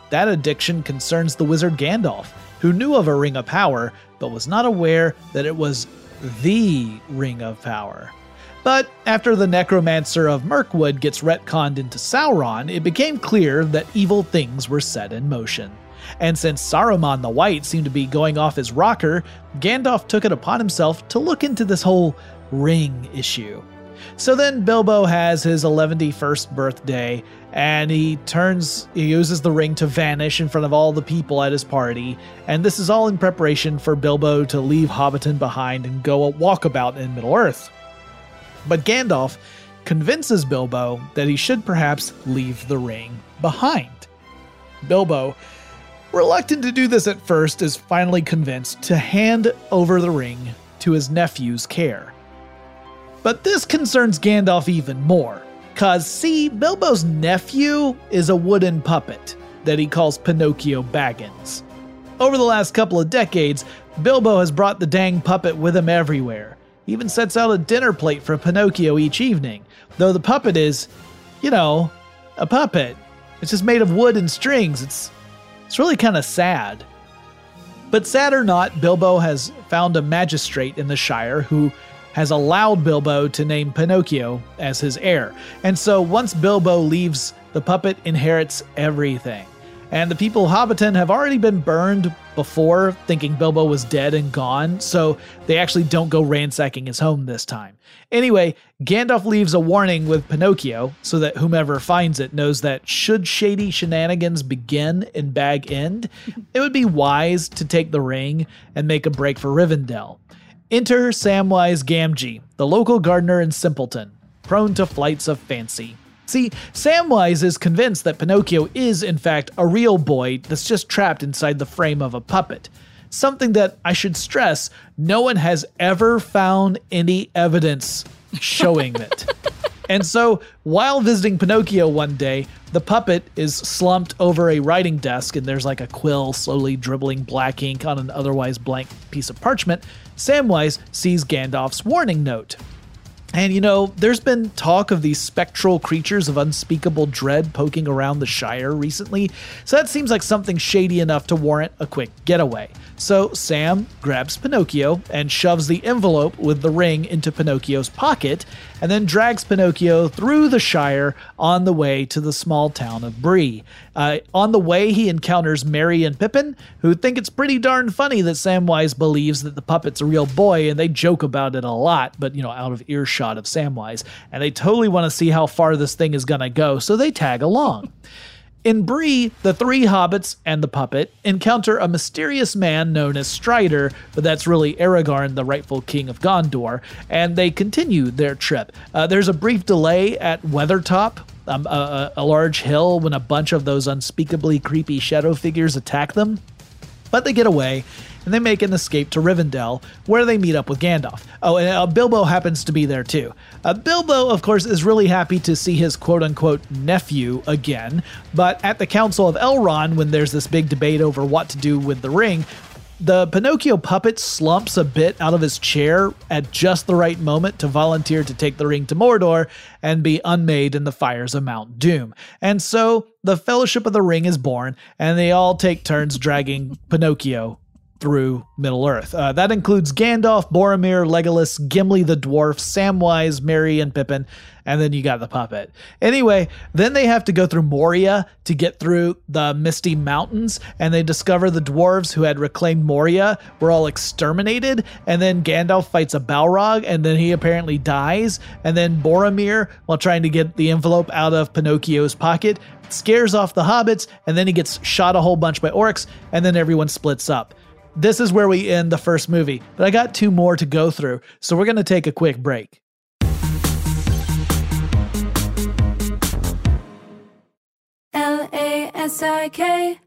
That addiction concerns the wizard Gandalf, who knew of a ring of power, but was not aware that it was the ring of power. But after the necromancer of Mirkwood gets retconned into Sauron, it became clear that evil things were set in motion. And since Saruman the White seemed to be going off his rocker, Gandalf took it upon himself to look into this whole ring issue. So then Bilbo has his 111st birthday and he turns he uses the ring to vanish in front of all the people at his party and this is all in preparation for Bilbo to leave Hobbiton behind and go a walkabout in Middle-earth. But Gandalf convinces Bilbo that he should perhaps leave the ring behind. Bilbo reluctant to do this at first, is finally convinced to hand over the ring to his nephew's care. But this concerns Gandalf even more, cause see, Bilbo's nephew is a wooden puppet that he calls Pinocchio Baggins. Over the last couple of decades, Bilbo has brought the dang puppet with him everywhere. Even sets out a dinner plate for Pinocchio each evening, though the puppet is, you know, a puppet. It's just made of wood and strings. It's it's really kind of sad. But sad or not, Bilbo has found a magistrate in the Shire who has allowed Bilbo to name Pinocchio as his heir. And so once Bilbo leaves, the puppet inherits everything. And the people of Hobbiton have already been burned before, thinking Bilbo was dead and gone, so they actually don't go ransacking his home this time. Anyway, Gandalf leaves a warning with Pinocchio so that whomever finds it knows that should shady shenanigans begin in Bag End, it would be wise to take the ring and make a break for Rivendell. Enter Samwise Gamgee, the local gardener and simpleton, prone to flights of fancy. See, Samwise is convinced that Pinocchio is, in fact, a real boy that's just trapped inside the frame of a puppet. Something that I should stress no one has ever found any evidence showing it. and so, while visiting Pinocchio one day, the puppet is slumped over a writing desk and there's like a quill slowly dribbling black ink on an otherwise blank piece of parchment. Samwise sees Gandalf's warning note. And you know, there's been talk of these spectral creatures of unspeakable dread poking around the Shire recently, so that seems like something shady enough to warrant a quick getaway. So Sam grabs Pinocchio and shoves the envelope with the ring into Pinocchio's pocket, and then drags Pinocchio through the Shire on the way to the small town of Bree. Uh, on the way, he encounters Merry and Pippin, who think it's pretty darn funny that Samwise believes that the puppet's a real boy, and they joke about it a lot, but you know, out of earshot of Samwise. And they totally want to see how far this thing is gonna go, so they tag along. In Bree, the three hobbits and the puppet encounter a mysterious man known as Strider, but that's really Aragorn, the rightful king of Gondor, and they continue their trip. Uh, there's a brief delay at Weathertop, um, a, a large hill, when a bunch of those unspeakably creepy shadow figures attack them, but they get away and they make an escape to Rivendell, where they meet up with Gandalf. Oh, and uh, Bilbo happens to be there too. Uh, Bilbo, of course, is really happy to see his quote unquote nephew again, but at the Council of Elrond, when there's this big debate over what to do with the ring, the Pinocchio puppet slumps a bit out of his chair at just the right moment to volunteer to take the ring to Mordor and be unmade in the fires of Mount Doom. And so the Fellowship of the Ring is born, and they all take turns dragging Pinocchio through Middle Earth. Uh, that includes Gandalf, Boromir, Legolas, Gimli the dwarf, Samwise, Merry, and Pippin, and then you got the puppet. Anyway, then they have to go through Moria to get through the Misty Mountains, and they discover the dwarves who had reclaimed Moria were all exterminated, and then Gandalf fights a Balrog, and then he apparently dies, and then Boromir, while trying to get the envelope out of Pinocchio's pocket, scares off the hobbits, and then he gets shot a whole bunch by orcs, and then everyone splits up this is where we end the first movie, but I got two more to go through, so we're going to take a quick break. L A S I K,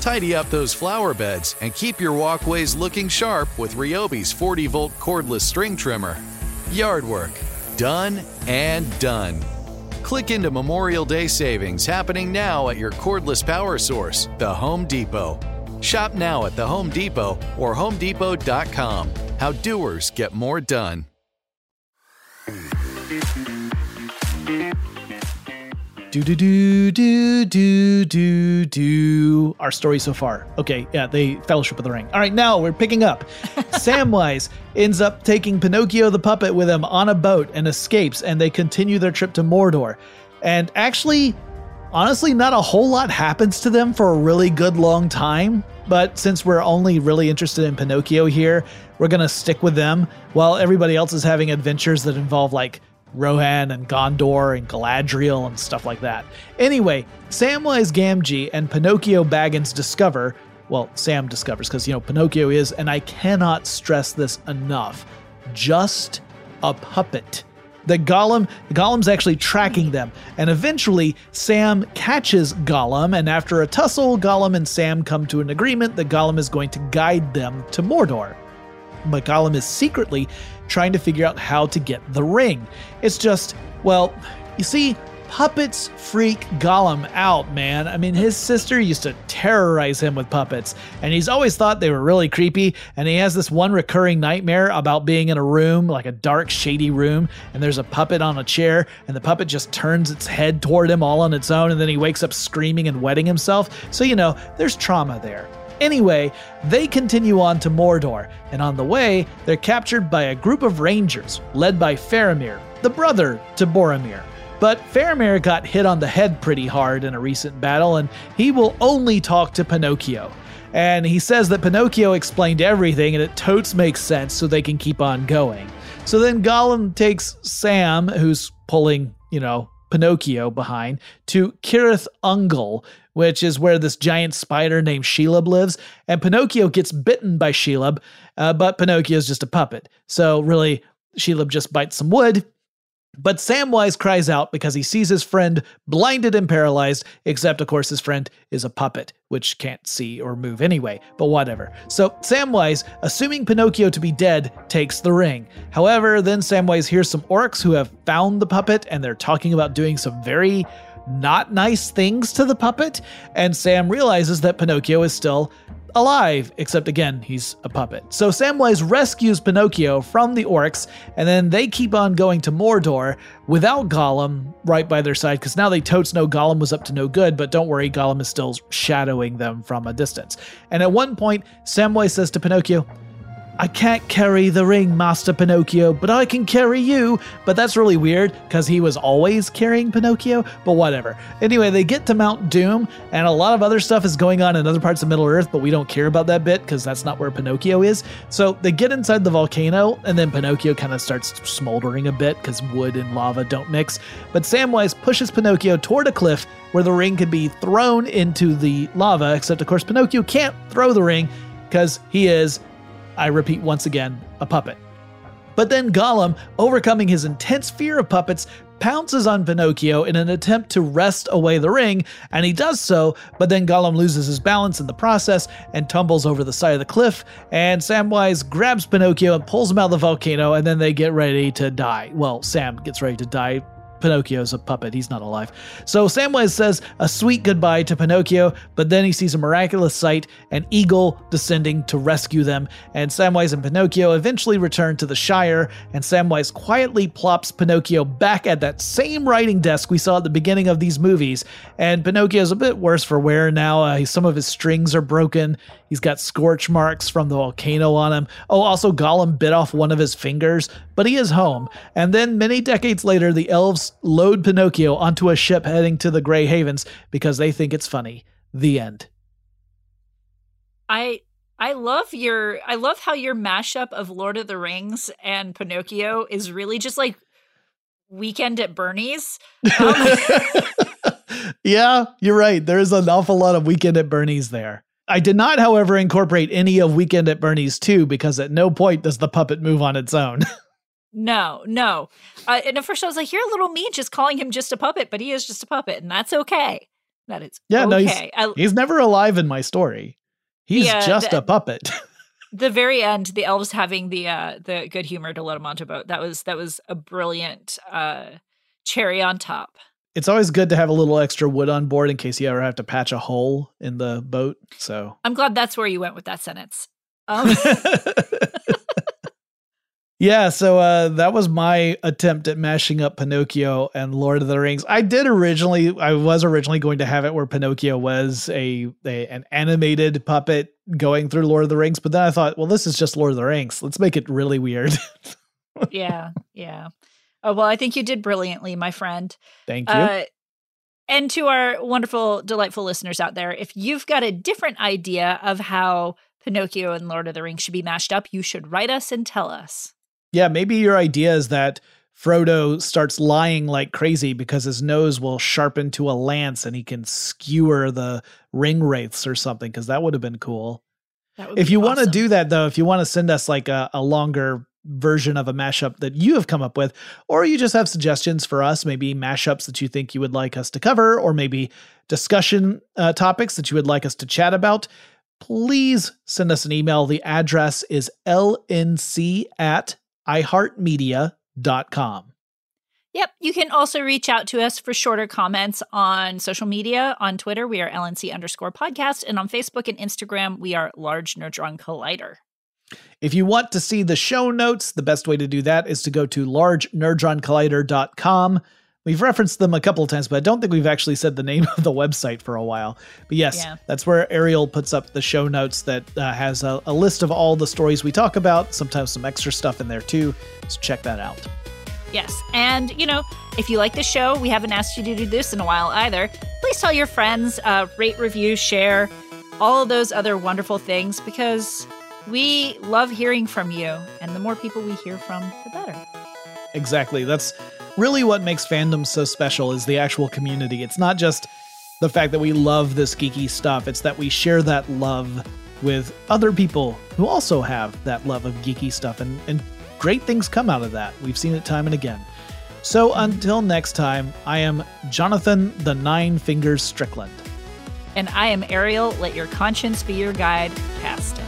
Tidy up those flower beds and keep your walkways looking sharp with Ryobi's 40 volt cordless string trimmer. Yard work, done and done. Click into Memorial Day savings happening now at your cordless power source, the Home Depot. Shop now at the Home Depot or HomeDepot.com. How doers get more done. Do do do do do do do. Our story so far. Okay, yeah, they Fellowship of the Ring. All right, now we're picking up. Samwise ends up taking Pinocchio the puppet with him on a boat and escapes, and they continue their trip to Mordor. And actually, honestly, not a whole lot happens to them for a really good long time. But since we're only really interested in Pinocchio here, we're gonna stick with them while everybody else is having adventures that involve like Rohan and Gondor and Galadriel and stuff like that. Anyway, Samwise Gamgee and Pinocchio Baggins discover, well, Sam discovers because, you know, Pinocchio is, and I cannot stress this enough, just a puppet. The Gollum, Gollum's actually tracking them, and eventually Sam catches Gollum, and after a tussle, Gollum and Sam come to an agreement that Gollum is going to guide them to Mordor but Gollum is secretly trying to figure out how to get the ring. It's just, well, you see, puppets freak Gollum out, man. I mean, his sister used to terrorize him with puppets, and he's always thought they were really creepy. And he has this one recurring nightmare about being in a room, like a dark, shady room, and there's a puppet on a chair, and the puppet just turns its head toward him all on its own, and then he wakes up screaming and wetting himself. So, you know, there's trauma there. Anyway, they continue on to Mordor, and on the way, they're captured by a group of rangers led by Faramir, the brother to Boromir. But Faramir got hit on the head pretty hard in a recent battle, and he will only talk to Pinocchio. And he says that Pinocchio explained everything and it totes makes sense so they can keep on going. So then Gollum takes Sam, who's pulling, you know, Pinocchio behind, to Cirith Ungol, which is where this giant spider named Shelob lives. And Pinocchio gets bitten by Shelob, uh, but Pinocchio's just a puppet. So really, Shelob just bites some wood but Samwise cries out because he sees his friend blinded and paralyzed, except, of course, his friend is a puppet, which can't see or move anyway, but whatever. So Samwise, assuming Pinocchio to be dead, takes the ring. However, then Samwise hears some orcs who have found the puppet and they're talking about doing some very not nice things to the puppet, and Sam realizes that Pinocchio is still alive, except again, he's a puppet. So Samwise rescues Pinocchio from the orcs, and then they keep on going to Mordor without Gollum right by their side, because now they totes know Gollum was up to no good, but don't worry, Gollum is still shadowing them from a distance. And at one point, Samwise says to Pinocchio, I can't carry the ring, Master Pinocchio, but I can carry you. But that's really weird because he was always carrying Pinocchio, but whatever. Anyway, they get to Mount Doom, and a lot of other stuff is going on in other parts of Middle Earth, but we don't care about that bit because that's not where Pinocchio is. So they get inside the volcano, and then Pinocchio kind of starts smoldering a bit because wood and lava don't mix. But Samwise pushes Pinocchio toward a cliff where the ring can be thrown into the lava, except, of course, Pinocchio can't throw the ring because he is I repeat once again, a puppet. But then Gollum, overcoming his intense fear of puppets, pounces on Pinocchio in an attempt to wrest away the ring, and he does so, but then Gollum loses his balance in the process and tumbles over the side of the cliff, and Samwise grabs Pinocchio and pulls him out of the volcano, and then they get ready to die. Well, Sam gets ready to die Pinocchio's a puppet. He's not alive. So Samwise says a sweet goodbye to Pinocchio, but then he sees a miraculous sight an eagle descending to rescue them. And Samwise and Pinocchio eventually return to the Shire, and Samwise quietly plops Pinocchio back at that same writing desk we saw at the beginning of these movies. And Pinocchio's a bit worse for wear now. Uh, some of his strings are broken. He's got scorch marks from the volcano on him. Oh, also, Gollum bit off one of his fingers, but he is home. And then, many decades later, the elves load Pinocchio onto a ship heading to the Grey Havens because they think it's funny. The end. I I love your I love how your mashup of Lord of the Rings and Pinocchio is really just like weekend at Bernie's. Um, yeah, you're right. There is an awful lot of weekend at Bernie's there. I did not, however, incorporate any of Weekend at Bernie's 2 because at no point does the puppet move on its own. no, no. Uh, and at first I was like, you're a little mean just calling him just a puppet, but he is just a puppet, and that's okay. That is yeah, okay. no, he's, I, he's never alive in my story. He's the, uh, just the, a puppet. the very end, the elves having the uh, the good humor to let him onto a boat. That was that was a brilliant uh, cherry on top it's always good to have a little extra wood on board in case you ever have to patch a hole in the boat. So I'm glad that's where you went with that sentence. Um. yeah, so uh, that was my attempt at mashing up Pinocchio and Lord of the Rings. I did originally, I was originally going to have it where Pinocchio was a, a an animated puppet going through Lord of the Rings, but then I thought, well, this is just Lord of the Rings. Let's make it really weird. yeah, yeah. Oh, well, I think you did brilliantly, my friend. Thank you. Uh, and to our wonderful, delightful listeners out there, if you've got a different idea of how Pinocchio and Lord of the Rings should be mashed up, you should write us and tell us. Yeah, maybe your idea is that Frodo starts lying like crazy because his nose will sharpen to a lance and he can skewer the ring wraiths or something, because that would have been cool. If you awesome. want to do that, though, if you want to send us like a, a longer version of a mashup that you have come up with, or you just have suggestions for us, maybe mashups that you think you would like us to cover, or maybe discussion uh, topics that you would like us to chat about, please send us an email. The address is lnc at iheartmedia.com. Yep. You can also reach out to us for shorter comments on social media. On Twitter, we are LNC underscore podcast. And on Facebook and Instagram, we are Large Nerdron Collider. If you want to see the show notes, the best way to do that is to go to largenerdroncollider.com. We've referenced them a couple of times, but I don't think we've actually said the name of the website for a while. But yes, Yeah. that's where Ariel puts up the show notes that uh, has a, a list of all the stories we talk about, sometimes some extra stuff in there too. So check that out. Yes. And, you know, if you like the show, we haven't asked you to do this in a while either. Please tell your friends, uh, rate, review, share, all of those other wonderful things because we love hearing from you. And the more people we hear from, the better. Exactly. That's really what makes fandom so special is the actual community. It's not just the fact that we love this geeky stuff, it's that we share that love with other people who also have that love of geeky stuff and, and great things come out of that. We've seen it time and again. So until next time, I am Jonathan the Nine Fingers Strickland. And I am Ariel. Let your conscience be your guide, Casten.